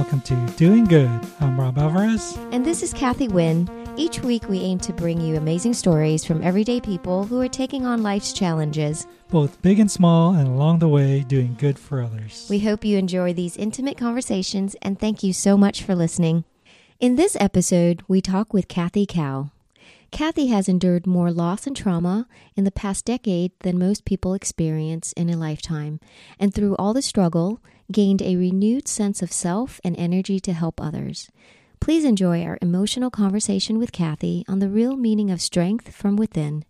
welcome to Doing Good. I'm Rob Alvarez. And this is Kathy Wynn. Each week, we aim to bring you amazing stories from everyday people who are taking on life's challenges, both big and small, and along the way, doing good for others. We hope you enjoy these intimate conversations, and thank you so much for listening. In this episode, we talk with Kathy Cow. Kathy has endured more loss and trauma in the past decade than most people experience in a lifetime, and through all the struggle, gained a renewed sense of self and energy to help others. Please enjoy our emotional conversation with Kathy on the real meaning of strength from within.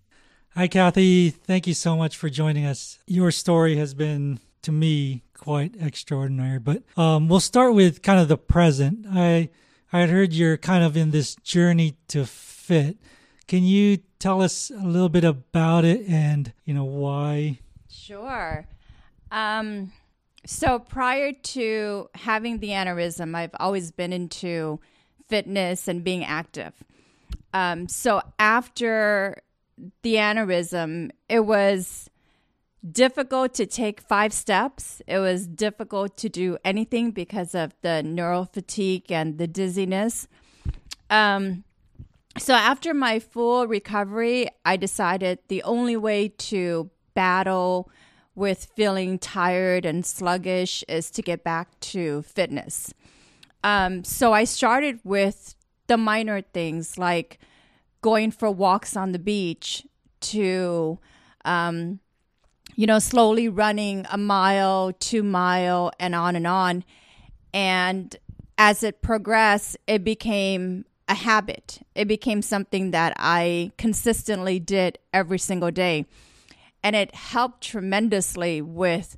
Hi, Kathy. Thank you so much for joining us. Your story has been, to me, quite extraordinary. But um, we'll start with kind of the present. I I had heard you're kind of in this journey to fit. Can you tell us a little bit about it and, you know, why? Sure. Um, so prior to having the aneurysm, I've always been into fitness and being active. Um, so after the aneurysm, it was difficult to take five steps. It was difficult to do anything because of the neural fatigue and the dizziness. Um, so after my full recovery, I decided the only way to battle with feeling tired and sluggish is to get back to fitness. Um, so I started with the minor things like going for walks on the beach to, um, you know, slowly running a mile, two mile, and on and on. And as it progressed, it became a habit. It became something that I consistently did every single day. And it helped tremendously with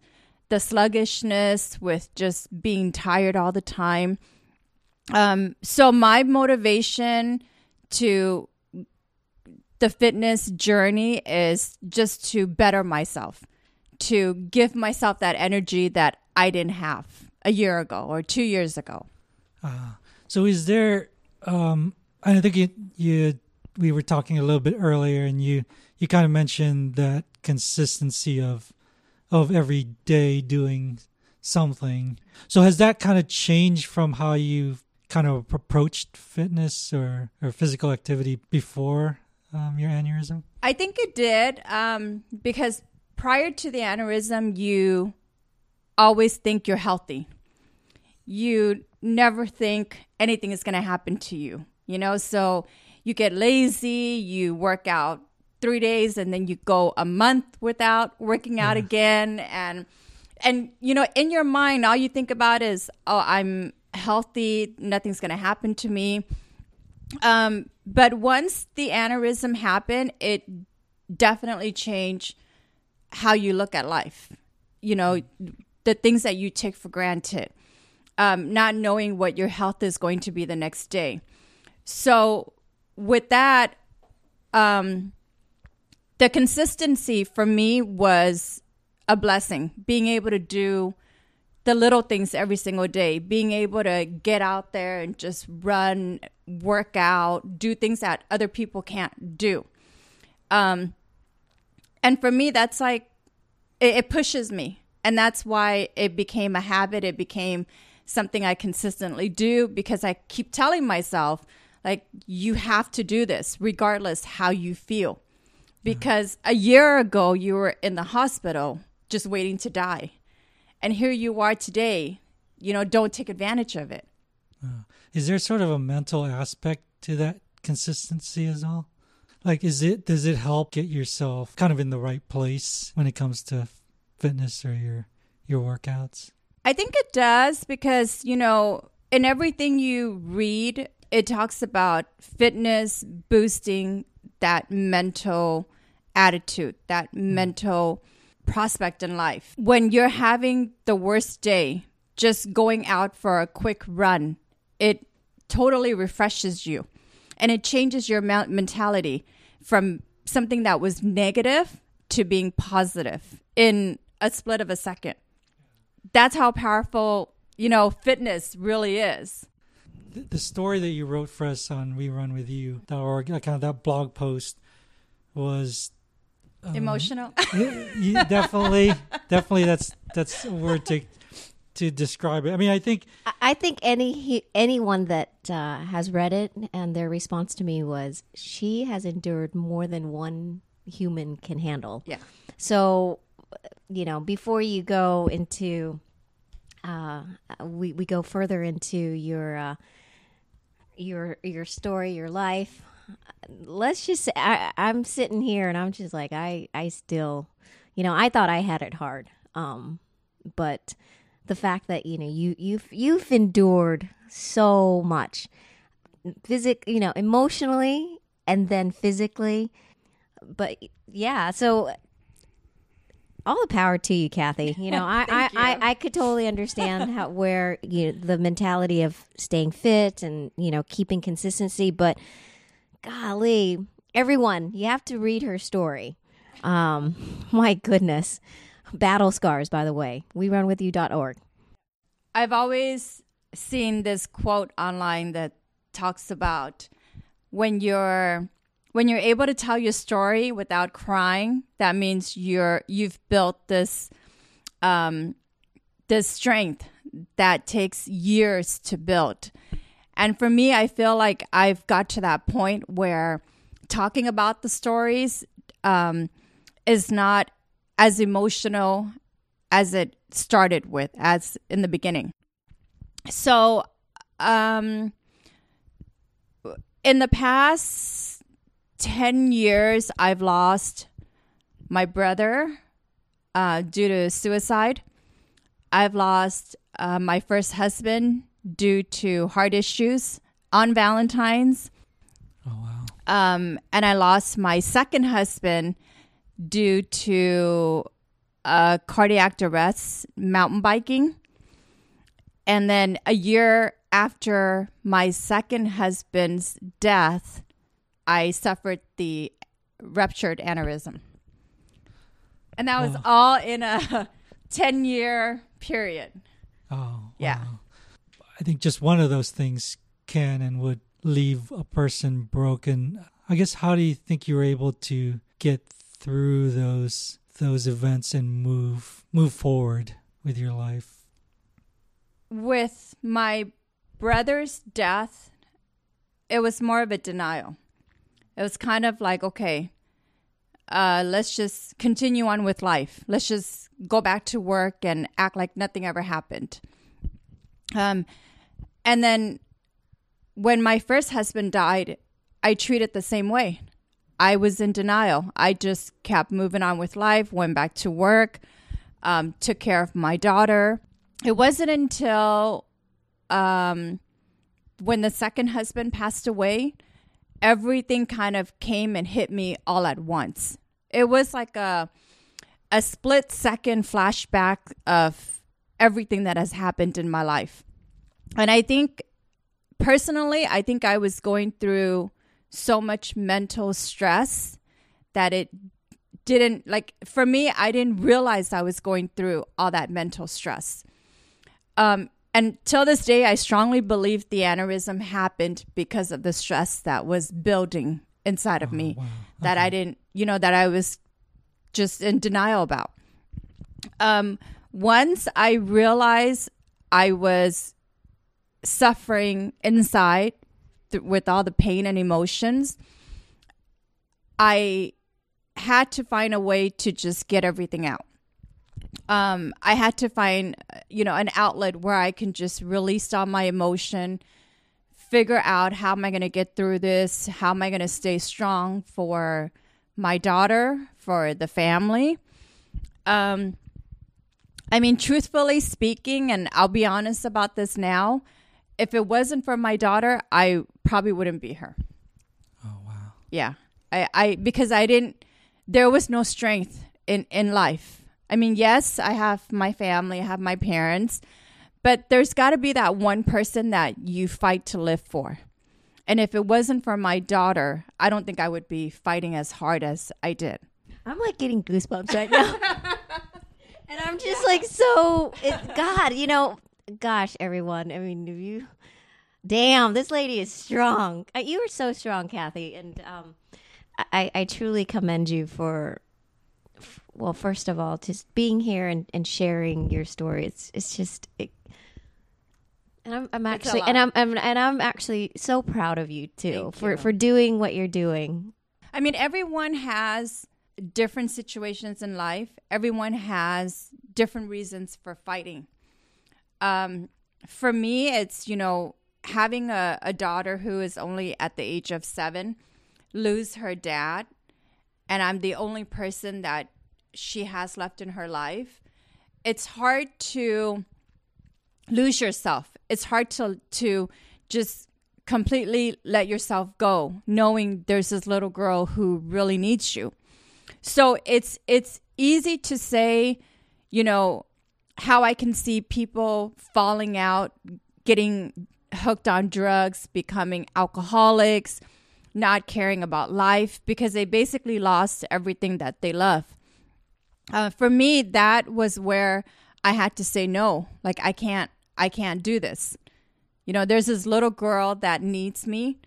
the sluggishness, with just being tired all the time. Um, so, my motivation to the fitness journey is just to better myself, to give myself that energy that I didn't have a year ago or two years ago. Uh, so, is there um, I think you, you we were talking a little bit earlier, and you you kind of mentioned that consistency of of every day doing something. So has that kind of changed from how you kind of approached fitness or or physical activity before um, your aneurysm? I think it did um, because prior to the aneurysm, you always think you're healthy. You never think anything is going to happen to you, you know? So you get lazy, you work out three days, and then you go a month without working out yeah. again. And, and, you know, in your mind, all you think about is, oh, I'm healthy, nothing's going to happen to me. Um, but once the aneurysm happened, it definitely changed how you look at life. You know, the things that you take for granted um, not knowing what your health is going to be the next day. So, with that, um, the consistency for me was a blessing. Being able to do the little things every single day, being able to get out there and just run, work out, do things that other people can't do. Um, and for me, that's like, it, it pushes me. And that's why it became a habit. It became something I consistently do because I keep telling myself, like, you have to do this regardless how you feel. Because a year ago, you were in the hospital just waiting to die. And here you are today. You know, don't take advantage of it. Uh, is there sort of a mental aspect to that consistency as well? Like, is it, does it help get yourself kind of in the right place when it comes to fitness or your, your workouts? I think it does because, you know, in everything you read, it talks about fitness boosting that mental attitude, that hmm. mental prospect in life. When you're having the worst day, just going out for a quick run, it totally refreshes you and it changes your mentality from something that was negative to being positive in a split of a second that's how powerful, you know, fitness really is. The story that you wrote for us on WeRunWithYou.org, like kind of that blog post, was um, emotional. you, definitely, definitely, that's that's a word to to describe it. I mean, I think I- I think any anyone that uh, has read it and their response to me was she has endured more than one human can handle. Yeah. So, you know, before you go into, uh, we we go further into your uh, your your story, your life. Let's just say I, I'm sitting here and I'm just like I I still, you know, I thought I had it hard, um, but the fact that you know you you've you've endured so much, physic, you know, emotionally and then physically, but yeah, so all the power to you, Kathy. You know, I, I, I. I could totally understand how where you know, the mentality of staying fit and you know keeping consistency, but golly, everyone, you have to read her story. Um, my goodness, battle scars. By the way, we run with you.org. I've always seen this quote online that talks about when you're when you're able to tell your story without crying, that means you're you've built this um this strength that takes years to build. And for me, I feel like I've got to that point where talking about the stories um, is not as emotional as it started with, as in the beginning. So, um, in the past 10 years, I've lost my brother uh, due to suicide. I've lost uh, my first husband due to heart issues on Valentine's. oh wow. Um, and I lost my second husband due to uh, cardiac arrest, mountain biking. And then a year after my second husband's death, I suffered the ruptured aneurysm. And that was Wow. all in a 10 year period. Oh Yeah. wow. I think just one of those things can and would leave a person broken. I guess how do you think you were able to get through those those events and move move forward with your life? with my brother's death, it was more of a denial. It was kind of like, okay, uh, let's just continue on with life. Let's just go back to work and act like nothing ever happened. Um, and then when my first husband died, I treated the same way. I was in denial. I just kept moving on with life, went back to work, um, took care of my daughter. It wasn't until um, when the second husband passed away, everything kind of came and hit me all at once. It was like a a split second flashback of everything that has happened in my life. And I think personally, I think I was going through so much mental stress that it didn't like for me I didn't realize I was going through all that mental stress. Um and till this day I strongly believe the aneurysm happened because of the stress that was building inside of me wow. that I didn't you know that I was just in denial about. Um once I realized I was suffering inside th- with all the pain and emotions, I had to find a way to just get everything out. Um, I had to find, you know, an outlet where I can just release all my emotion, figure out how am I going to get through this? How am I going to stay strong for my daughter, for the family? Um, I mean, truthfully speaking, and I'll be honest about this now, if it wasn't for my daughter, I probably wouldn't be here. Oh wow. Yeah. I, I because I didn't there was no strength in, in life. I mean, yes, I have my family, I have my parents, but there's gotta be that one person that you fight to live for. And if it wasn't for my daughter, I don't think I would be fighting as hard as I did. I'm like getting goosebumps right now. and I'm just like so it, God, you know, gosh, everyone. I mean, if you damn, this lady is strong. Uh, You are so strong, Kathy, and um I I truly commend you for well, first of all, just being here and, and sharing your story. It's it's just it, and I'm, I'm actually and I'm, I'm and I'm actually so proud of you too Thank for you. for doing what you're doing. I mean, everyone has different situations in life. Everyone has different reasons for fighting. Um, for me, it's, you know, having a, a daughter who is only at the age of seven lose her dad, and I'm the only person that she has left in her life. It's hard to lose yourself. It's hard to to just completely let yourself go, knowing there's this little girl who really needs you. So it's it's easy to say, you know, how I can see people falling out, getting hooked on drugs, becoming alcoholics, not caring about life because they basically lost everything that they love. Uh, for me, that was where I had to say no. Like I can't, I can't do this. You know, there's this little girl that needs me.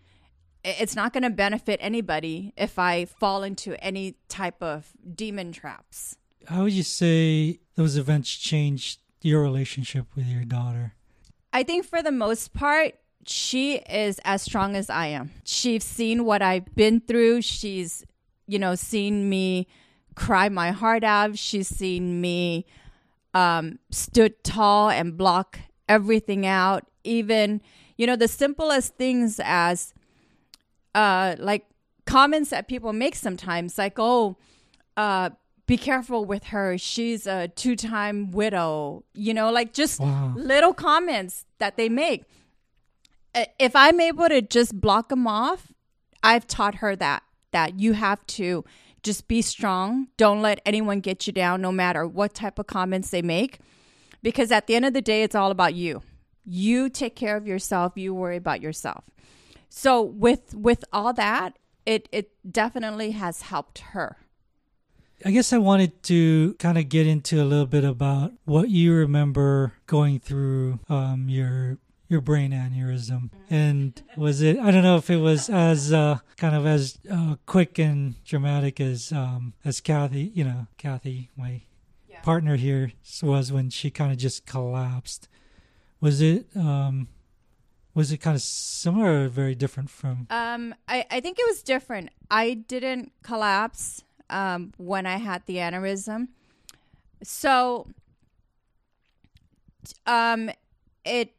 It's not going to benefit anybody if I fall into any type of demon traps. How would you say those events changed your relationship with your daughter? I think for the most part, she is as strong as I am. She's seen what I've been through. She's, you know, seen me cry my heart out. She's seen me um, stood tall and block everything out. Even, you know, the simplest things as uh, like comments that people make sometimes, like, oh, uh, be careful with her. She's a two time widow. You know, like just Wow. little comments that they make. If I'm able to just block them off, I've taught her that that you have to just be strong. Don't let anyone get you down, no matter what type of comments they make, because at the end of the day, it's all about you. You take care of yourself. You worry about yourself. So with with all that, it it definitely has helped her. I guess I wanted to kind of get into a little bit about what you remember going through um, your your brain aneurysm, and was it? I don't know if it was as uh, kind of as uh, quick and dramatic as um, as Kathy, you know, Kathy, my partner here, was when she kind of just collapsed. Was it? Um, was it kind of similar or very different from? Um, I, I think it was different. I didn't collapse um, when I had the aneurysm. So, um, it.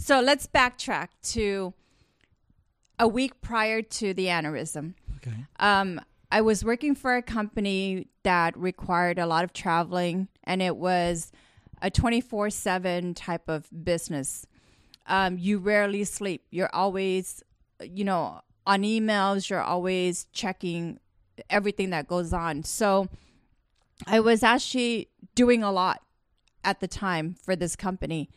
So let's backtrack to a week prior to the aneurysm. Okay. Um, I was working for a company that required a lot of traveling, and it was a 24 7 type of business. Um, you rarely sleep. You're always, you know, on emails, you're always checking everything that goes on. So I was actually doing a lot at the time for this company.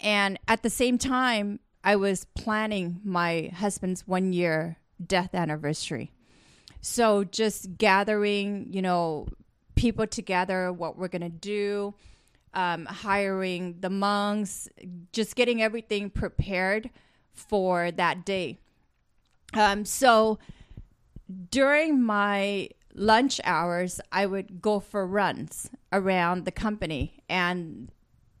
And at the same time, I was planning my husband's one year death anniversary. So just gathering, you know, people together, what we're going to do, um, hiring the monks, just getting everything prepared for that day. Um, so during my lunch hours, I would go for runs around the company, and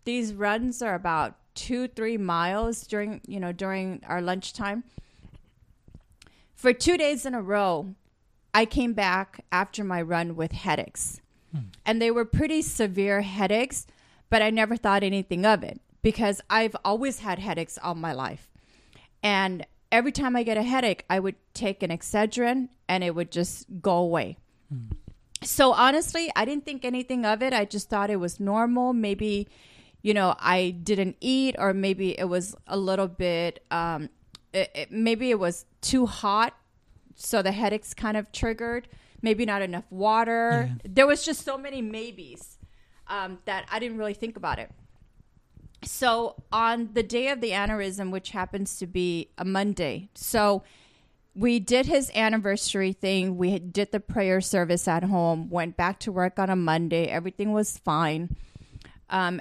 these runs are about two, three miles during you know during our lunchtime. For two days in a row, I came back after my run with headaches, hmm. and they were pretty severe headaches, but I never thought anything of it because I've always had headaches all my life, and every time I get a headache, I would take an Excedrin and it would just go away. Hmm. So honestly, I didn't think anything of it. I just thought it was normal. Maybe, you know, I didn't eat, or maybe it was a little bit, um, it, it, maybe it was too hot, so the headaches kind of triggered. Maybe not enough water. There was just so many maybes um, that I didn't really think about it. So on the day of the aneurysm, which happens to be a Monday, so we did his anniversary thing. We did the prayer service at home. Went back to work on a Monday. Everything was fine. Um,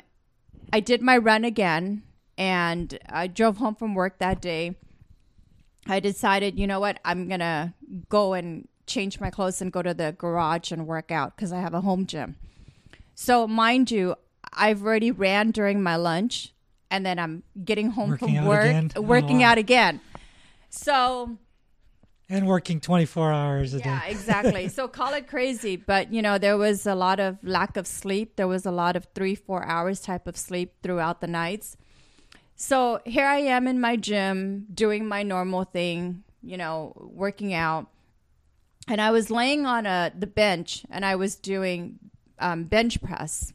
I did my run again, and I drove home from work that day. I decided, you know what, I'm gonna go and change my clothes and go to the garage and work out because I have a home gym. So, mind you, I've already ran during my lunch and then I'm getting home Working from work, again? Oh, working wow. out again. So, And working 24 hours a yeah, day. Yeah, exactly. so call it crazy, but you know, there was a lot of lack of sleep. There was a lot of three, four hours type of sleep throughout the nights. So here I am in my gym doing my normal thing, you know, working out. And I was laying on a the bench and I was doing um, bench press.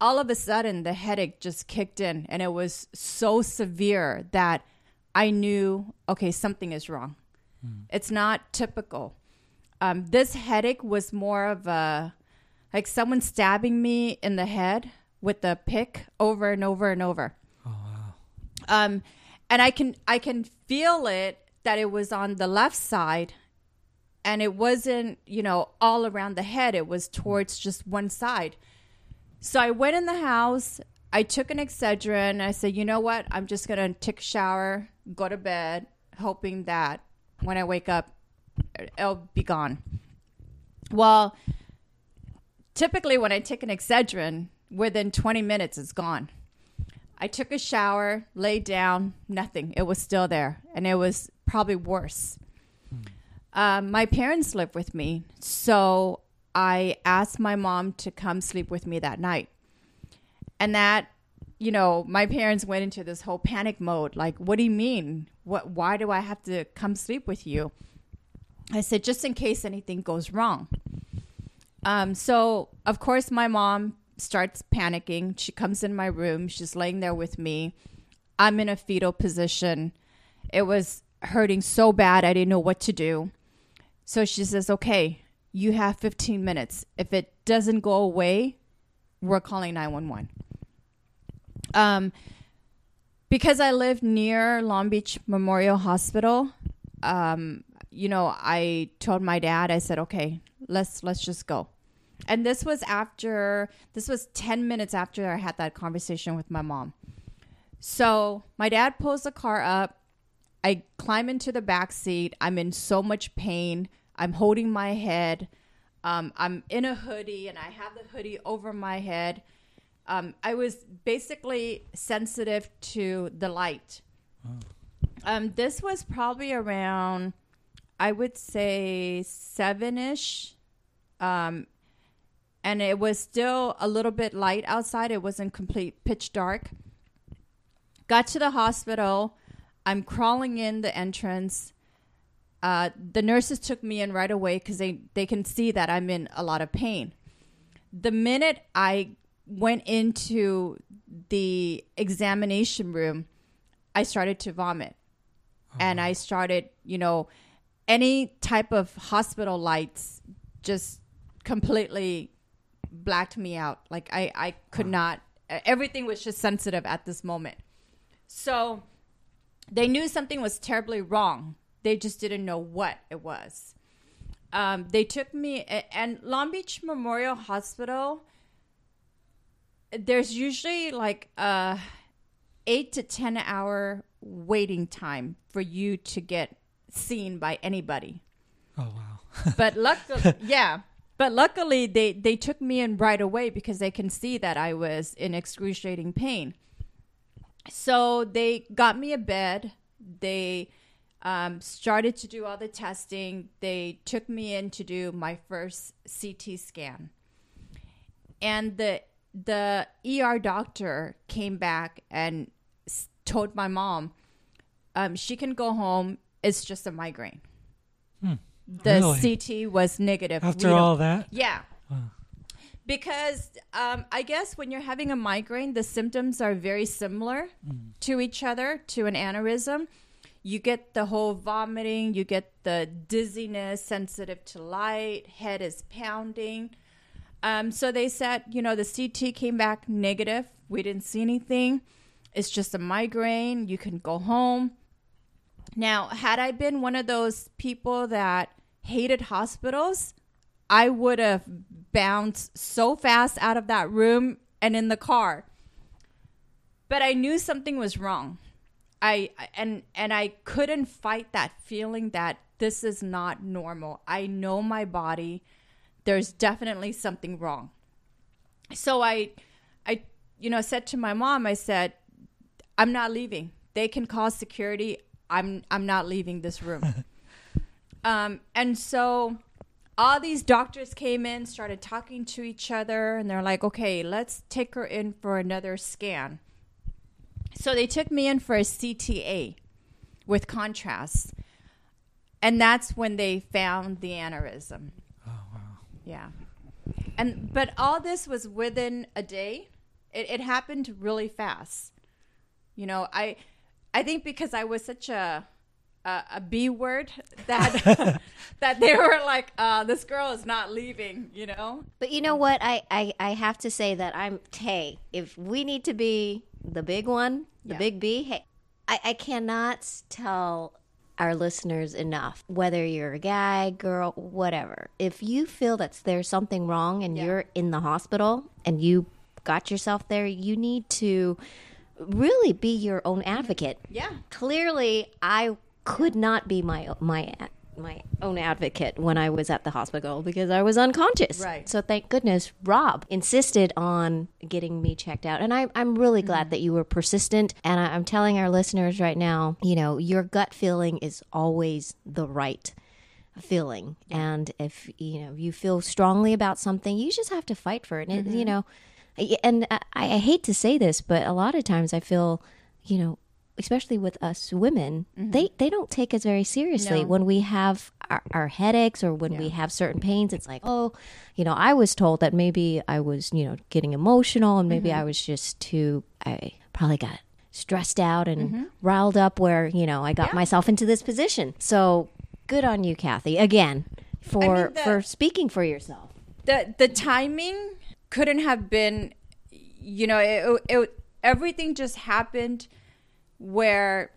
All of a sudden, the headache just kicked in, and it was so severe that I knew, okay, something is wrong. It's not typical. Um, this headache was more of a like someone stabbing me in the head with a pick over and over and over. Oh, wow. Um, and I can I can feel it that it was on the left side, and it wasn't you know all around the head. It was towards just one side. So I went in the house. I took an Excedrin. I said, you know what? I'm just gonna take a shower, go to bed, hoping that when I wake up, it'll be gone. Well, typically when I take an Excedrin, within 20 minutes it's gone. I took a shower, laid down, nothing. It was still there, and it was probably worse. Um, my parents live with me, so I asked my mom to come sleep with me that night. And that, you know, my parents went into this whole panic mode. Like, what do you mean? What? Why do I have to come sleep with you? I said, just in case anything goes wrong. Um, so of course my mom starts panicking. She comes in my room. She's laying there with me. I'm in a fetal position. It was hurting so bad. I didn't know what to do. So she says, okay, you have 15 minutes. If it doesn't go away, we're calling 911. Um, because I live near Long Beach Memorial Hospital, um, you know, I told my dad, I said, okay, let's let's just go. And this was after this was 10 minutes after I had that conversation with my mom. So my dad pulls the car up. I climb into the back seat. I'm in so much pain. I'm holding my head. Um, I'm in a hoodie and I have the hoodie over my head. Um, I was basically sensitive to the light. Um, this was probably around, I would say, seven ish. Um, and it was still a little bit light outside. It wasn't complete pitch dark. Got to the hospital. I'm crawling in the entrance. Uh, the nurses took me in right away because they, they can see that I'm in a lot of pain. The minute I went into the examination room, I started to vomit. And I started, you know, any type of hospital lights just completely blacked me out. Like I, I could not, everything was just sensitive at this moment. So they knew something was terribly wrong. They just didn't know what it was. Um, they took me, and Long Beach Memorial Hospital, there's usually like a eight to 10 hour waiting time for you to get seen by anybody. Oh, wow. but luckily yeah. But luckily they they took me in right away because they can see that i was in excruciating pain. So they got me a bed. They um, started to do all the testing. They took me in to do my first ct scan. And the the er doctor came back and told my mom um, she can go home it's just a migraine the Really? CT was negative. After We all that? yeah. Because um, I guess when you're having a migraine, the symptoms are very similar to each other, to an aneurysm. You get the whole vomiting, you get the dizziness, sensitive to light, head is pounding. Um, so they said, you know, the CT came back negative. We didn't see anything. It's just a migraine. You can go home. Now, had I been one of those people that hated hospitals, I would have bounced so fast out of that room and in the car. But I knew something was wrong. I and and I couldn't fight that feeling that this is not normal. I know my body. There's definitely something wrong. So I, I, you know, said to my mom, I said, I'm not leaving. They can call security. I'm, I'm not leaving this room. um, and so all these doctors came in, started talking to each other, and they're like, okay, let's take her in for another scan. So they took me in for a CTA with contrast. And that's when they found the aneurysm. Wow. Yeah. And but all this was within a day. It, it happened really fast. You know, I I think because I was such a a, a B word that that they were like, uh, this girl is not leaving, you know? But you know what? I, I, I have to say that I'm, hey, if we need to be the big one, the Yeah. big B, hey, I, I cannot tell our listeners enough, whether you're a guy, girl, whatever. If you feel that there's something wrong and Yeah. you're in the hospital and you got yourself there, you need to really be your own advocate Yeah. clearly I could not be my my my own advocate when I was at the hospital because I was unconscious. Right. So thank goodness Rob insisted on getting me checked out, and I, I'm really glad mm-hmm. that you were persistent. And I, I'm telling our listeners right now, you know, your gut feeling is always the right feeling, and if you know you feel strongly about something, you just have to fight for it. And it- you mm-hmm. know, and I, I hate to say this, but a lot of times I feel, you know, especially with us women, mm-hmm. they they don't take us very seriously No. when we have our, our headaches or when we have certain pains. It's like, oh, you know, I was told that maybe I was, you know, getting emotional and maybe mm-hmm. I was just too. I probably got stressed out and mm-hmm. riled up where you know I got Yeah. myself into this position. So good on you, Kathy, again for mean, the- for speaking for yourself. the the timing couldn't have been you know it, it everything just happened where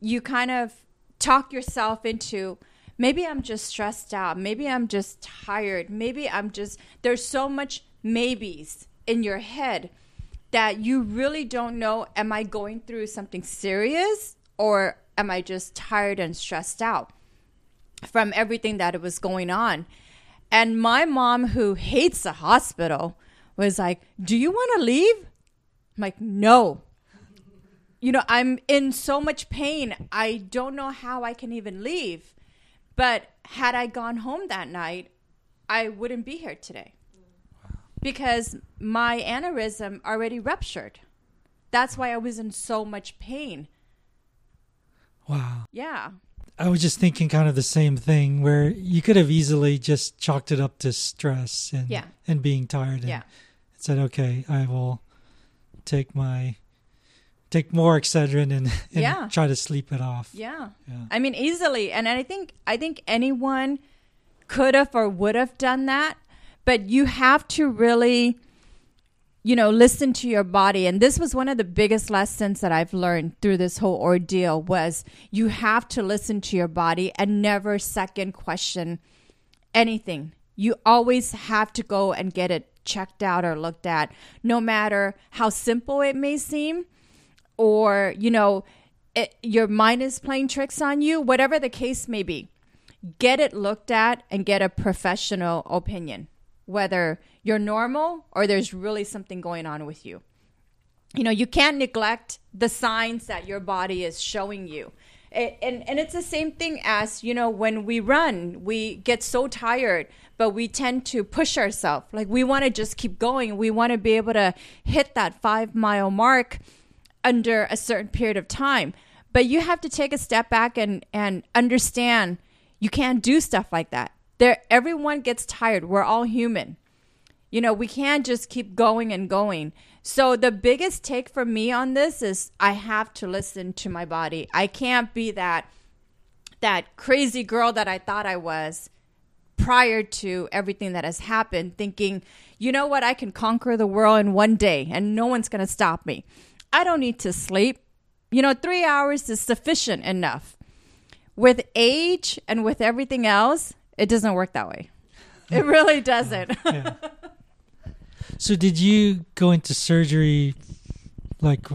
you kind of talk yourself into maybe I'm just stressed out maybe I'm just tired maybe I'm just there's so much maybes in your head that you really don't know am I going through something serious or am I just tired and stressed out from everything that was going on. And my mom, who hates the hospital, was like, Do you want to leave? I'm like, No. You know, I'm in so much pain. I don't know how I can even leave. But had I gone home that night, I wouldn't be here today because my aneurysm already ruptured. That's why I was in so much pain. Wow. Yeah. I was just thinking kind of the same thing where you could have easily just chalked it up to stress and Yeah. and being tired and Yeah. said, okay, I will take my take more Excedrin and, and Yeah. try to sleep it off. Yeah. Yeah. I mean, easily. And I think I think anyone could have or would have done that, but you have to really you know, listen to your body. And this was one of the biggest lessons that I've learned through this whole ordeal was you have to listen to your body and never second question anything. You always have to go and get it checked out or looked at, no matter how simple it may seem or you know it, your mind is playing tricks on you whatever the case may be get it looked at and get a professional opinion whether you're normal or there's really something going on with you. You know you can't neglect the signs that your body is showing you. It, and and it's the same thing as you know when we run we get so tired but we tend to push ourselves. Like we want to just keep going. We want to be able to hit that 5 mile mark under a certain period of time but you have to take a step back and and understand you can't do stuff like that there everyone gets tired we're all human you know, we can't just keep going and going. So the biggest take for me on this is I have to listen to my body. I can't be that that crazy girl that I thought I was prior to everything that has happened thinking, you know what, I can conquer the world in one day and no one's going to stop me. I don't need to sleep. You know, 3 hours is sufficient enough. With age and with everything else, it doesn't work that way. It really doesn't. Yeah. so did you go into surgery like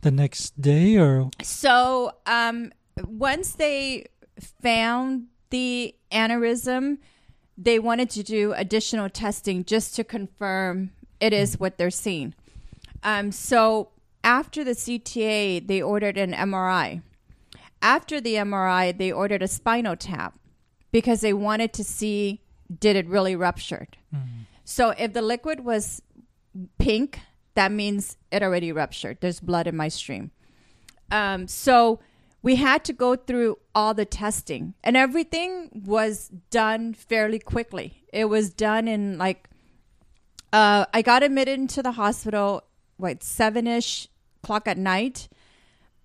the next day or So, um, once they found the aneurysm, they wanted to do additional testing just to confirm it is what they're seeing. Um, so after the CTA, they ordered an MRI. After the MRI, they ordered a spinal tap because they wanted to see did it really ruptured. So if the liquid was pink, that means it already ruptured. There's blood in my stream. Um, so we had to go through all the testing, and everything was done fairly quickly. It was done in like, uh, I got admitted into the hospital, what, seven ish o'clock at night.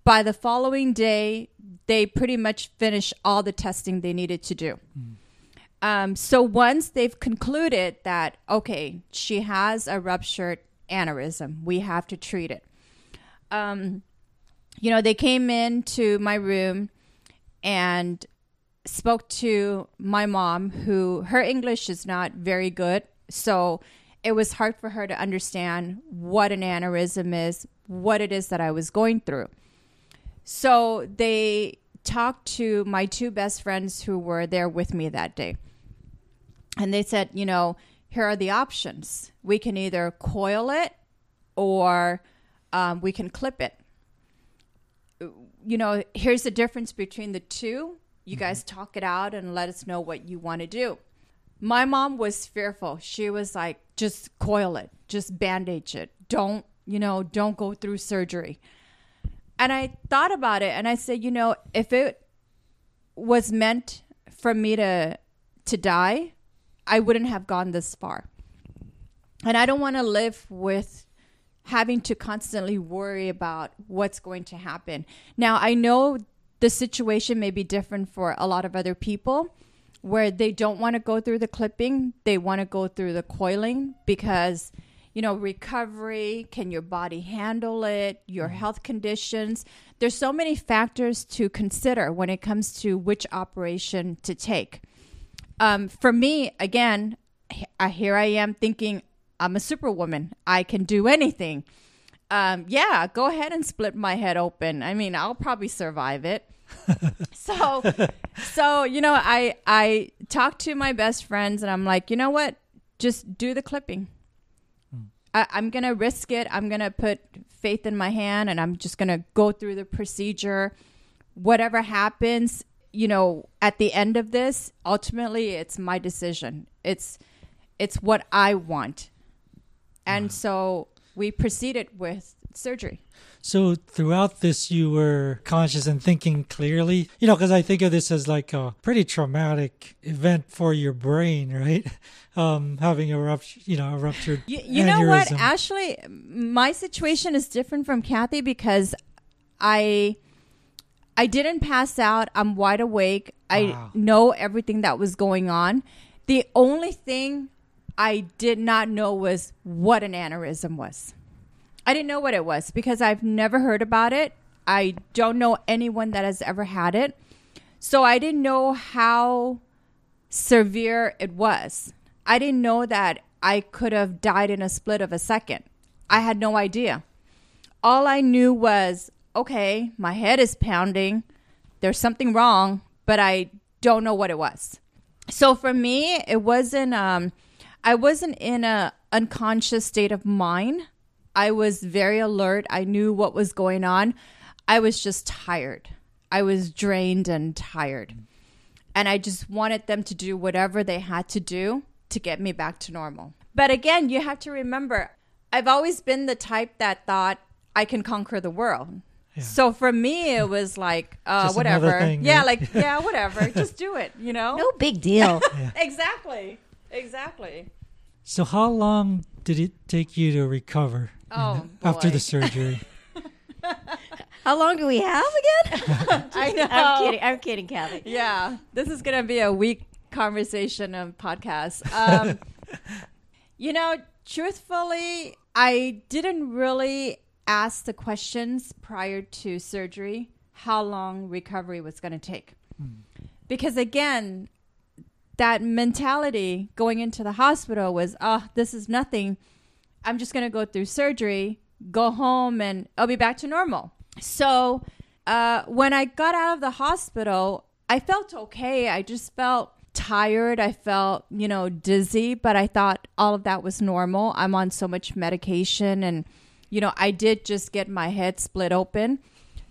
By the following day, they pretty much finished all the testing they needed to do. Um, so once they've concluded that, okay, she has a ruptured aneurysm, we have to treat it. Um, you know, they came into my room and spoke to my mom, who her English is not very good. So it was hard for her to understand what an aneurysm is, what it is that I was going through. So they talked to my two best friends who were there with me that day. And they said, you know, here are the options. We can either coil it or um, we can clip it. You know, here's the difference between the two. You guys talk it out and let us know what you want to do. My mom was fearful. She was like, just coil it, just bandage it. Don't, you know, don't go through surgery. And I thought about it and I said, you know, if it was meant for me to to die, I wouldn't have gone this far. And I don't want to live with having to constantly worry about what's going to happen. Now, I know the situation may be different for a lot of other people where they don't want to go through the clipping, they want to go through the coiling because you know, recovery, can your body handle it, your health conditions. There's so many factors to consider when it comes to which operation to take. Um, for me, again, h- here I am thinking I'm a superwoman. I can do anything. Um, yeah, go ahead and split my head open. I mean, I'll probably survive it. So, so you know, I I talked to my best friends and I'm like, you know what? Just do the clipping. Hmm. I, I'm gonna risk it. I'm gonna put faith in my hand, and I'm just gonna go through the procedure. Whatever happens, you know, at the end of this, ultimately, it's my decision. It's it's what I want, and so we proceeded with surgery. So throughout this, you were conscious and thinking clearly. You know, because I think of this as like a pretty traumatic event for your brain, right? Um, having a rupture, you know, a ruptured. You, you know what? Actually, my situation is different from Kathy because I I didn't pass out. I'm wide awake. I Wow. know everything that was going on. The only thing I did not know was what an aneurysm was. I didn't know what it was because I've never heard about it. I don't know anyone that has ever had it. So I didn't know how severe it was. I didn't know that I could have died in a split of a second. I had no idea. All I knew was okay, my head is pounding. There's something wrong, but I don't know what it was. So for me, it wasn't um I wasn't in a unconscious state of mind. I was very alert. I knew what was going on. I was just tired. I was drained and tired. And I just wanted them to do whatever they had to do to get me back to normal. But again, you have to remember, I've always been the type that thought I can conquer the world. Yeah. So for me, it was like, uh, whatever. thing, yeah, right? like, yeah, whatever. Just do it, you know? No big deal. Exactly. Exactly. So how long did it take you to recover in Oh, the- after boy. the surgery? How long do we have again? I know. I'm kidding. I'm kidding, Kathy. Yeah, this is gonna be a weak conversation of podcast. Um, you know, truthfully, I didn't really ask the questions prior to surgery how long recovery was going to take, because again, that mentality going into the hospital was, oh, this is nothing. I'm just going to go through surgery, go home, and I'll be back to normal. So uh, when I got out of the hospital, I felt okay. I just felt tired. I felt, you know, dizzy, but I thought all of that was normal. I'm on so much medication and, you know, I did just get my head split open.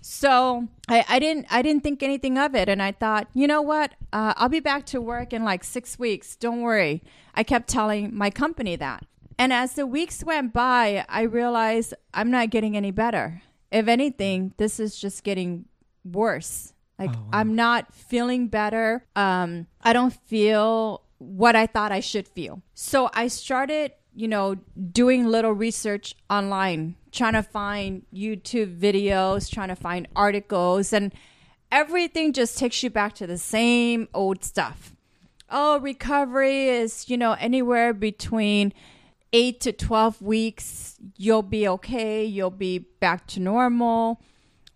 So I, I didn't I didn't think anything of it, and I thought, you know what, uh, I'll be back to work in like six weeks. Don't worry. I kept telling my company that, and as the weeks went by, I realized I'm not getting any better. If anything, this is just getting worse. Like Oh, wow. I'm not feeling better. Um, I don't feel what I thought I should feel. So I started, you know, doing little research online, trying to find YouTube videos, trying to find articles, and everything just takes you back to the same old stuff. Oh, recovery is, you know, anywhere between eight to 12 weeks. You'll be okay. You'll be back to normal.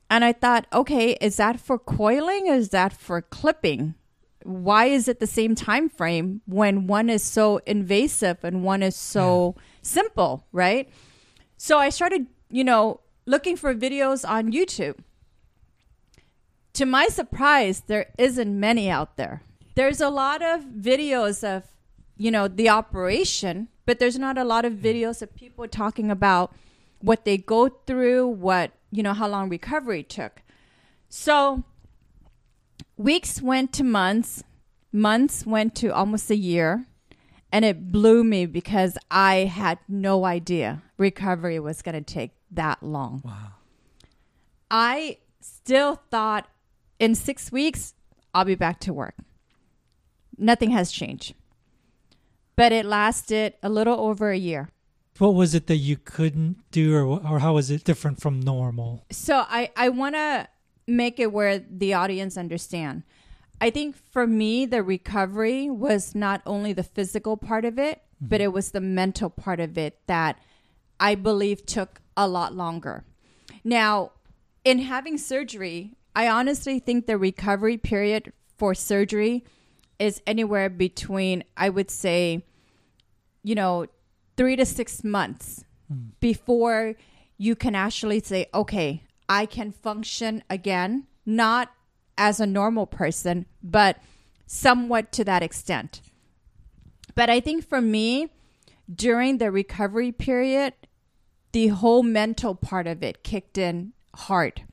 And I thought, okay, is that for coiling? Is that for clipping? Why is it the same time frame when one is so invasive and one is so simple, right? So I started, you know, looking for videos on YouTube. To my surprise, there isn't many out there. There's a lot of videos of, you know, the operation, but there's not a lot of mm. videos of people talking about what they go through, what, you know, how long recovery took. So weeks went to months, months went to almost a year, and it blew me because I had no idea recovery was going to take that long. Wow. I still thought in six weeks, I'll be back to work. Nothing has changed. But it lasted a little over a year. What was it that you couldn't do, or or how was it different from normal? So I, I want to make it where the audience understand. I think for me, the recovery was not only the physical part of it, mm-hmm. but it was the mental part of it that I believe took a lot longer. Now, in having surgery, I honestly think the recovery period for surgery is anywhere between, I would say, you know, three to six months before you can actually say, okay, I can function again, not as a normal person, but somewhat to that extent. But I think for me, during the recovery period, the whole mental part of it kicked in hard.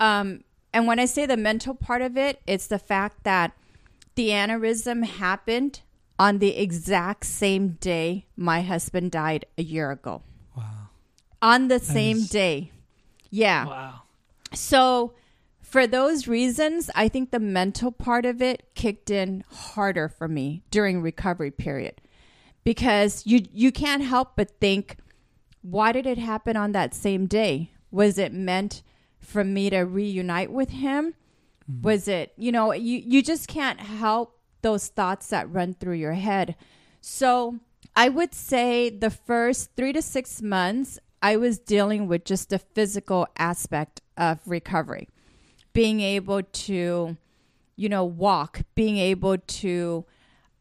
Um, and when I say the mental part of it, it's the fact that the aneurysm happened on the exact same day my husband died a year ago. Wow. On the same is- day. Yeah. Wow. So, for those reasons, I think the mental part of it kicked in harder for me during recovery period because you you can't help but think why did it happen on that same day? Was it meant for me to reunite with him? Was it, you know, you you just can't help those thoughts that run through your head. So, I would say the first 3 to 6 months I was dealing with just the physical aspect of recovery. Being able to, you know, walk, being able to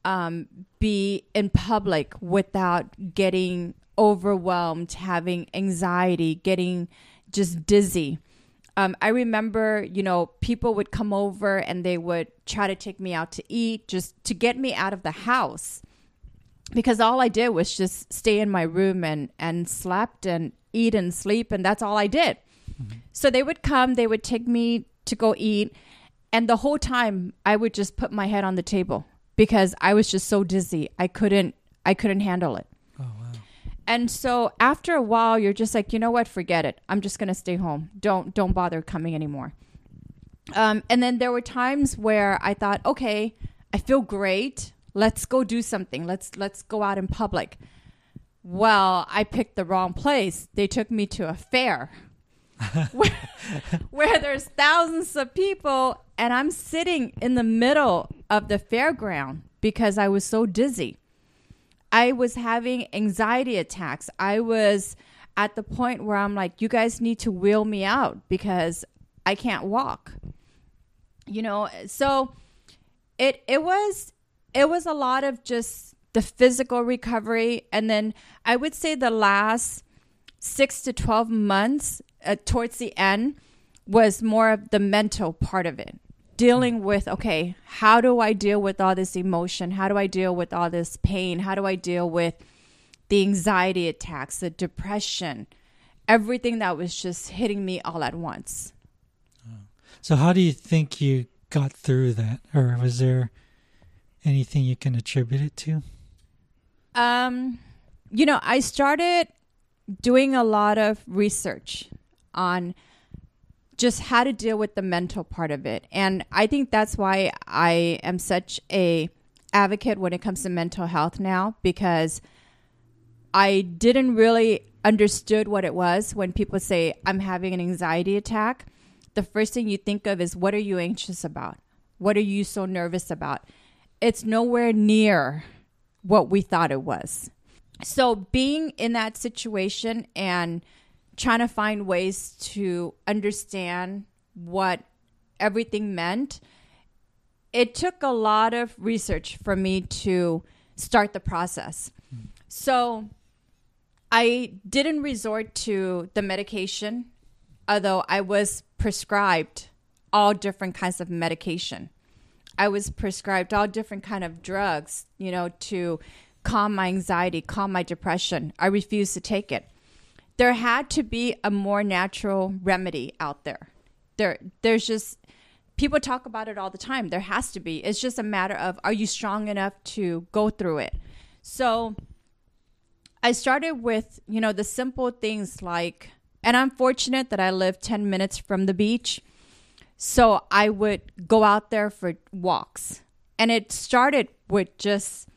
um, be in public without getting overwhelmed, having anxiety, getting just dizzy. Um, I remember, you know, people would come over and they would try to take me out to eat just to get me out of the house because all I did was just stay in my room and and slept and eat and sleep and that's all I did. So they would come, they would take me to go eat and the whole time I would just put my head on the table because I was just so dizzy. I couldn't I couldn't handle it. And so after a while you're just like, "You know what? Forget it. I'm just going to stay home. Don't don't bother coming anymore." Um, and then there were times where I thought, "Okay, I feel great. Let's go do something. Let's let's go out in public." Well, I picked the wrong place. They took me to a fair where, where there's thousands of people, and I'm sitting in the middle of the fairground because I was so dizzy. I was having anxiety attacks. I was at the point where I'm like, you guys need to wheel me out because I can't walk. You know, so it it was it was a lot of just the physical recovery and then I would say the last 6 to 12 months uh, towards the end was more of the mental part of it. Dealing with okay, how do I deal with all this emotion? How do I deal with all this pain? How do I deal with the anxiety attacks, the depression, everything that was just hitting me all at once? So, how do you think you got through that, or was there anything you can attribute it to? Um, you know, I started doing a lot of research on just how to deal with the mental part of it. And I think that's why I am such a advocate when it comes to mental health now because I didn't really understood what it was when people say I'm having an anxiety attack. The first thing you think of is what are you anxious about? What are you so nervous about? It's nowhere near what we thought it was. So being in that situation and trying to find ways to understand what everything meant, it took a lot of research for me to start the process. So I didn't resort to the medication, although I was prescribed all different kinds of medication. I was prescribed all different kind of drugs, you know, to calm my anxiety, calm my depression. I refused to take it. There had to be a more natural remedy out there. There there's just people talk about it all the time. There has to be. It's just a matter of are you strong enough to go through it. So I started with, you know, the simple things like and I'm fortunate that I live 10 minutes from the beach. So I would go out there for walks. And it started with just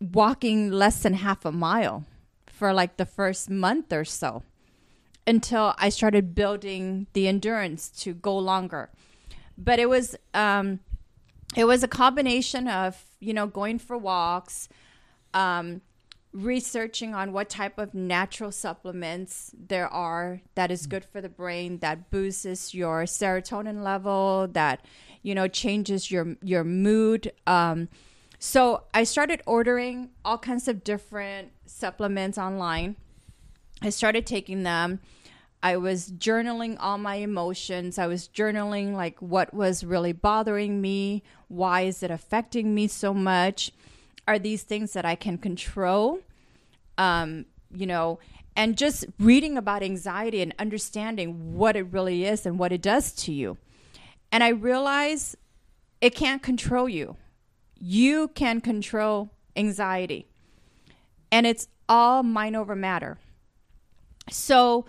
walking less than half a mile for like the first month or so until I started building the endurance to go longer. But it was um, it was a combination of you know going for walks, um, researching on what type of natural supplements there are that is good for the brain that boosts your serotonin level that you know changes your your mood. Um, so I started ordering all kinds of different supplements online. I started taking them. I was journaling all my emotions. I was journaling like what was really bothering me. Why is it affecting me so much? Are these things that I can control? Um, you know, and just reading about anxiety and understanding what it really is and what it does to you. And I realized it can't control you you can control anxiety. And it's all mind over matter. So,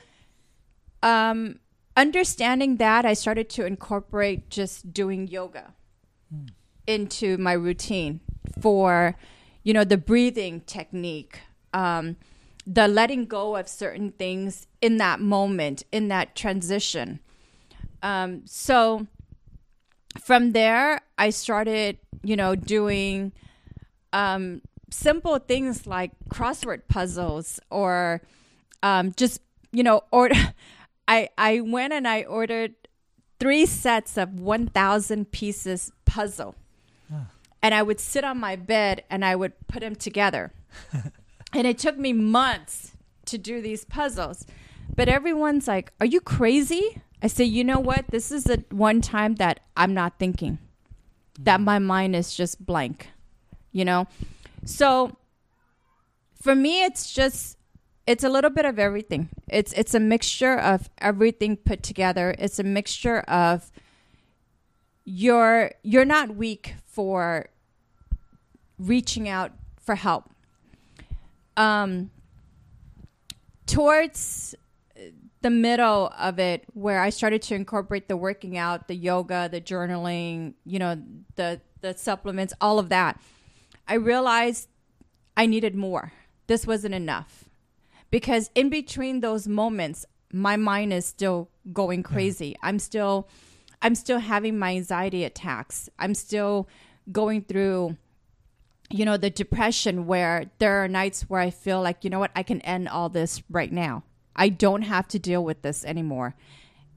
um, understanding that, I started to incorporate just doing yoga mm. into my routine for, you know, the breathing technique, um, the letting go of certain things in that moment, in that transition. Um, so, from there, I started, you know, doing um, simple things like crossword puzzles or um, just, you know, order. I I went and I ordered three sets of one thousand pieces puzzle, and I would sit on my bed and I would put them together, and it took me months to do these puzzles. But everyone's like, "Are you crazy?" I say, you know what? This is the one time that I'm not thinking, that my mind is just blank, you know? So for me, it's just, it's a little bit of everything. It's, it's a mixture of everything put together. It's a mixture of you're, you're not weak for reaching out for help. Um, towards the middle of it where I started to incorporate the working out, the yoga, the journaling, you know, the the supplements, all of that. I realized I needed more. This wasn't enough. Because in between those moments, my mind is still going crazy. Yeah. I'm still I'm still having my anxiety attacks. I'm still going through you know the depression where there are nights where I feel like, you know what, I can end all this right now I don't have to deal with this anymore.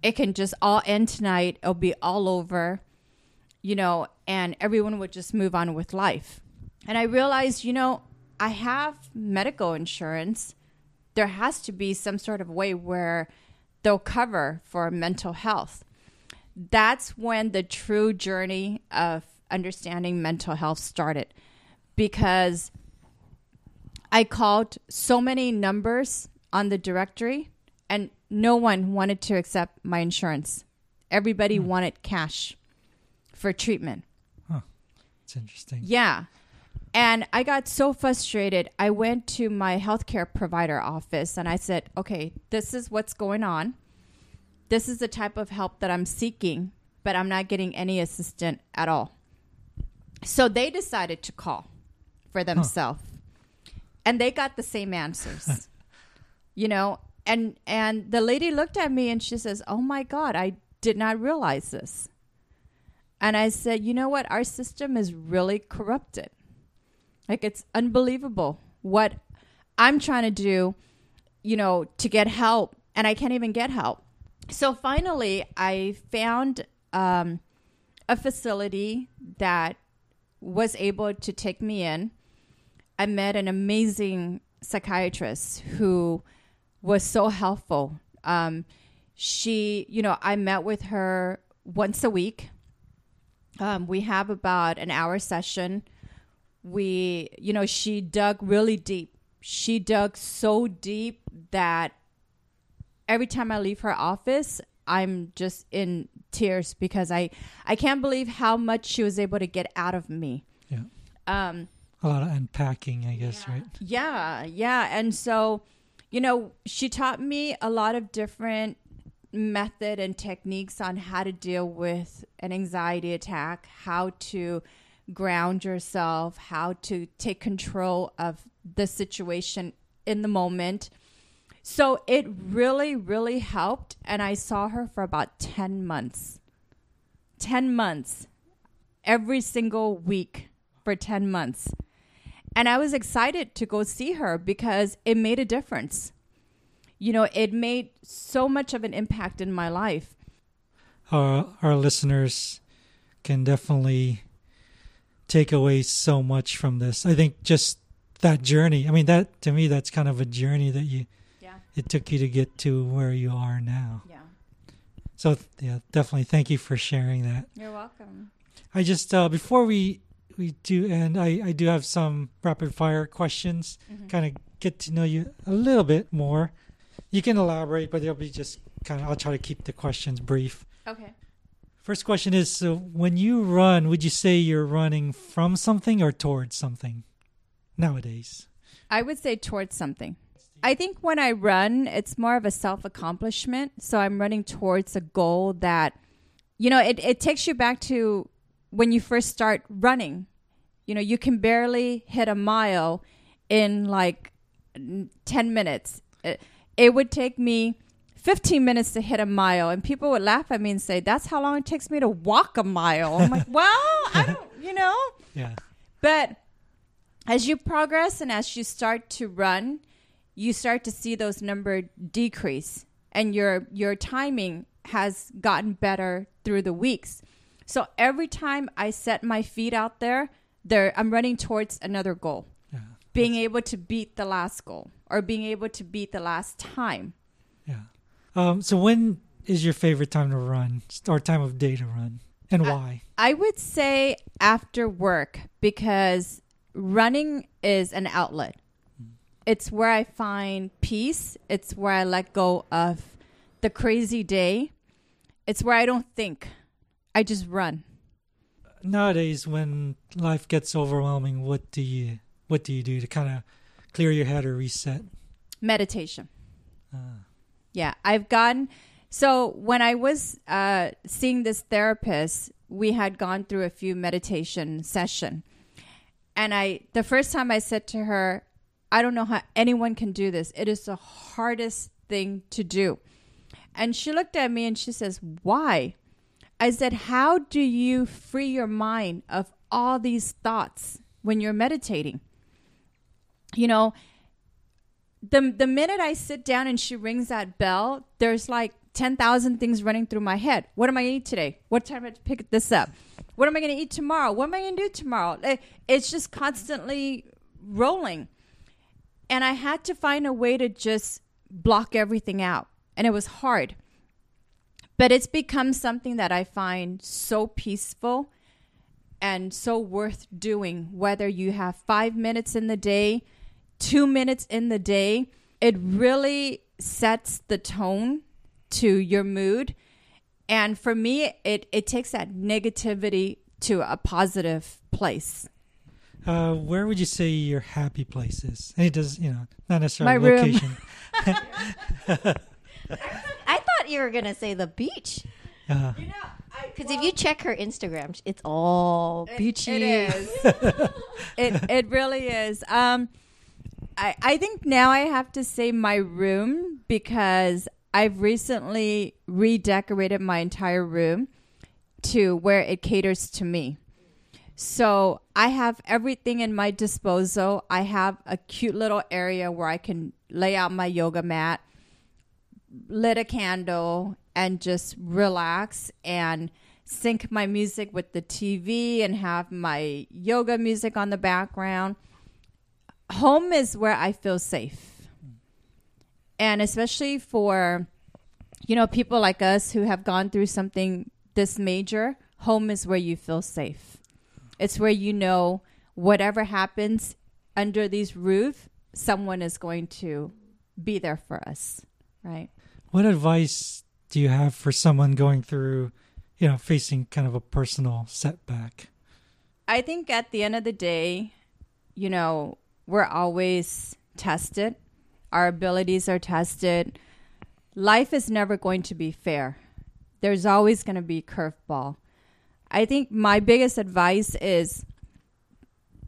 It can just all end tonight. It'll be all over, you know, and everyone would just move on with life. And I realized, you know, I have medical insurance. There has to be some sort of way where they'll cover for mental health. that's when the true journey of understanding mental health started because I called so many numbers on the directory and no one wanted to accept my insurance. Everybody hmm. wanted cash for treatment. Huh. It's interesting. Yeah. And I got so frustrated. I went to my healthcare provider office and I said, okay, this is what's going on. This is the type of help that I'm seeking, but I'm not getting any assistance at all. So they decided to call for themselves. And they got the same answers. you know, and and the lady looked at me and she says, "Oh my god, I did not realize this." And I said, "You know what? Our system is really corrupted. Like it's unbelievable what I'm trying to do, you know, to get help and I can't even get help." So finally, I found um, a facility that was able to take me in. I met an amazing psychiatrist who was so helpful. Um, she, you know, I met with her once a week. Um, we have about an hour session. We, you know, she dug really deep. She dug so deep that every time I leave her office, I'm just in tears because I I can't believe how much she was able to get out of me. Yeah. Um, A lot of unpacking, I guess, right? yeah, yeah. And so, you know, she taught me a lot of different method and techniques on how to deal with an anxiety attack, how to ground yourself, how to take control of the situation in the moment. So it really, really helped. And I saw her for about 10 months. 10 months. Every single week for 10 months. And I was excited to go see her because it made a difference. You know, it made so much of an impact in my life. Our our listeners can definitely take away so much from this. I think just that journey. I mean, that to me, that's kind of a journey that you Yeah. it took you to get to where you are now. Yeah. So yeah, definitely thank you for sharing that. You're welcome. I just uh, before we we do end, I I do have some rapid fire questions. Mm-hmm. Kind of get to know you a little bit more. You can elaborate, but it'll be just kind of. I'll try to keep the questions brief. Okay. First question is: So when you run, would you say you're running from something or towards something? Nowadays, I would say towards something. I think when I run, it's more of a self accomplishment. So I'm running towards a goal that, you know, it, it takes you back to when you first start running. You know, you can barely hit a mile in like 10 minutes. It, it would take me 15 minutes to hit a mile. And people would laugh at me and say, that's how long it takes me to walk a mile. I'm like, well, I don't, you know. yeah, But as you progress and as you start to run, you start to see those number decrease and your your timing has gotten better through the weeks. So every time I set my feet out there, there I'm running towards another goal. yeah, Being able to beat the last goal or being able to beat the last time. yeah. Um, so when is your favorite time to run, or time of day to run, and why? I would say after work because running is an outlet. It's where I find peace. It's where I let go of the crazy day. It's where I don't think. I just run. Nowadays, when life gets overwhelming, what do you what do you do to kind of clear your head or reset? Meditation. Ah. Yeah, I've gotten. So when I was uh, seeing this therapist, we had gone through a few meditation session, and I the first time I said to her, "I don't know how anyone can do this. It is the hardest thing to do." And she looked at me and she says, "Why?" I said, "How do you free your mind of all these thoughts when you're meditating?" You know, the the minute I sit down and she rings that bell, there's like ten thousand things running through my head. What am I gonna eat today? What time am I to pick this up? What am I gonna eat tomorrow? What am I gonna do tomorrow? Eh, It's just constantly rolling, and I had to find a way to just block everything out, and it was hard. But it's become something that I find so peaceful and so worth doing, whether you have five minutes in the day, two minutes in the day. It really sets the tone to your mood. And for me, it, it takes that negativity to a positive place. Uh, where would you say your happy place is? And it does, you know, not necessarily My room. location. I you were gonna say the beach. Uh, Because if you check her Instagram, it's all beachy. It is. it it really is. Um, I I think now I have to say my room because I've recently redecorated my entire room to where it caters to me. So I have everything in my disposal. I have a cute little area where I can lay out my yoga mat, lit a candle, and just relax and sync my music with the TV and have my yoga music on the background. Home is where I feel safe. And especially for you know people like us who have gone through something this major, home is where you feel safe. It's where you know whatever happens under these roof, someone is going to be there for us, right? What advice do you have for someone going through, you know, facing kind of a personal setback? I think at the end of the day, you know, we're always tested. Our abilities are tested. Life is never going to be fair. There's always going to be curveball. I think my biggest advice is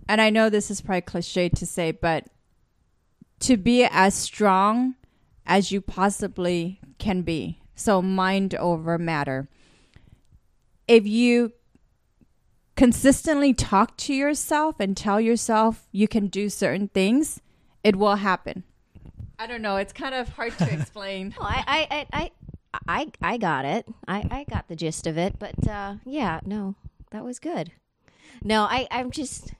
and I know this is probably cliche to say, but to be as strong as you possibly can be. So mind over matter. If you consistently talk to yourself and tell yourself you can do certain things, it will happen. I don't know. It's kind of hard to explain. I, I, I, I, I, I got it. I, I got the gist of it. But uh, yeah, no, that was good. No, I, I'm just.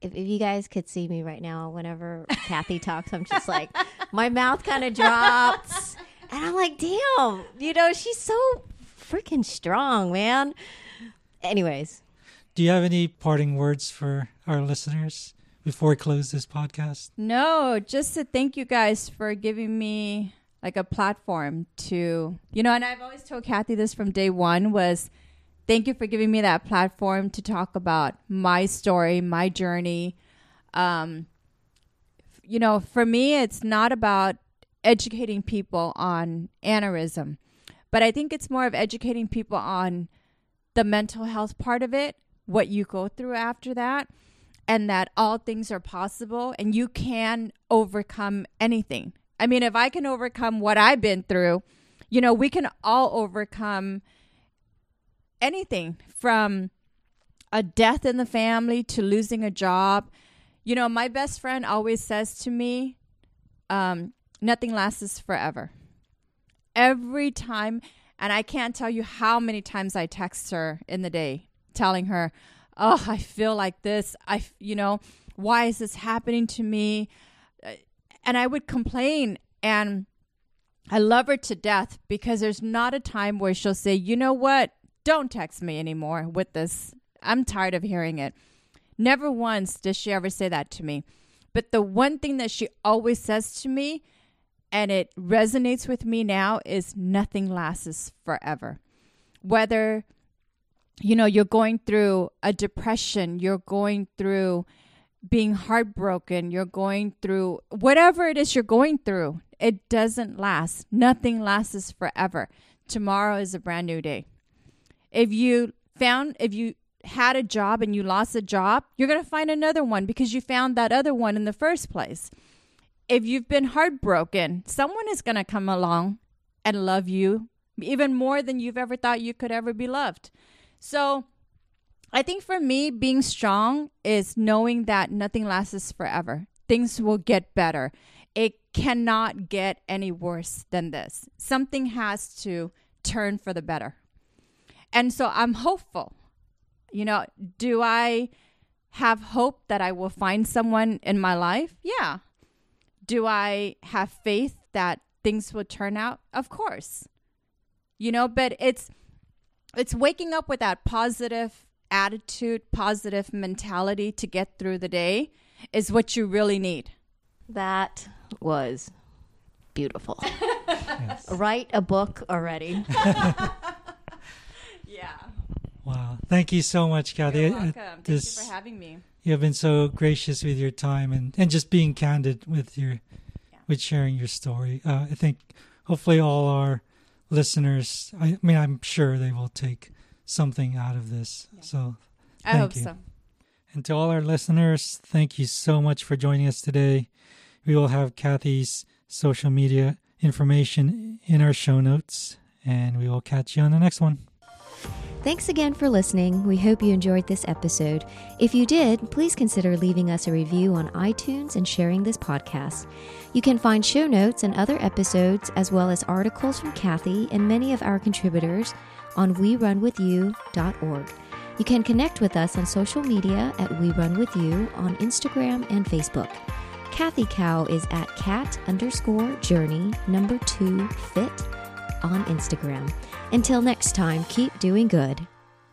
If, if you guys could see me right now, whenever Kathy talks, I'm just like, my mouth kind of drops, and I'm like, damn, you know, she's so freaking strong, man. Anyways, Do you have any parting words for our listeners before we close this podcast? No, just to thank you guys for giving me like a platform to, you know, and I've always told Kathy this from day one was thank you for giving me that platform to talk about my story, my journey. Um, you know, for me, it's not about educating people on aneurysm, but I think it's more of educating people on the mental health part of it, what you go through after that, and that all things are possible and you can overcome anything. I mean, if I can overcome what I've been through, you know, we can all overcome anything from a death in the family to losing a job. You know, my best friend always says to me, um, nothing lasts forever. Every time, and I can't tell you how many times I text her in the day telling her, Oh, I feel like this. I, you know, why is this happening to me? Uh, And I would complain. And I love her to death because there's not a time where she'll say, You know what? Don't text me anymore with this. I'm tired of hearing it. Never once does she ever say that to me. But the one thing that she always says to me, and it resonates with me now, is nothing lasts forever. Whether, you know, you're going through a depression, you're going through being heartbroken, you're going through whatever it is you're going through, it doesn't last. Nothing lasts forever. Tomorrow is a brand new day. If you found, if you had a job and you lost a job, you're going to find another one because you found that other one in the first place. If you've been heartbroken, someone is going to come along and love you even more than you've ever thought you could ever be loved. So, I think for me, being strong is knowing that nothing lasts forever. Things will get better. It cannot get any worse than this. Something has to turn for the better. And so I'm hopeful. You know, do I have hope that I will find someone in my life? Yeah. Do I have faith that things will turn out? Of course. you know, but it's it's waking up with that positive attitude, positive mentality to get through the day is what you really need. That was beautiful. Write a book already. Yeah. Wow. Thank you so much, Kathy. You're Uh, welcome. Thank this- you for having me. you have been so gracious with your time and, and just being candid with your Yeah. with sharing your story. Uh, I think hopefully all our listeners. I, mean, I'm sure they will take something out of this. So, I hope you. so. and to all our listeners, thank you so much for joining us today. We will have Kathy's social media information in our show notes, and we will catch you on the next one. Thanks again for listening. We hope you enjoyed this episode. If you did, please consider leaving us a review on iTunes and sharing this podcast. You can find show notes and other episodes, as well as articles from Kathy and many of our contributors on werunwithyou.org. You can connect with us on social media at We Run With You on Instagram and Facebook. Kathy Cow is at cat underscore journey number two fit on Instagram. Until next time, keep doing good.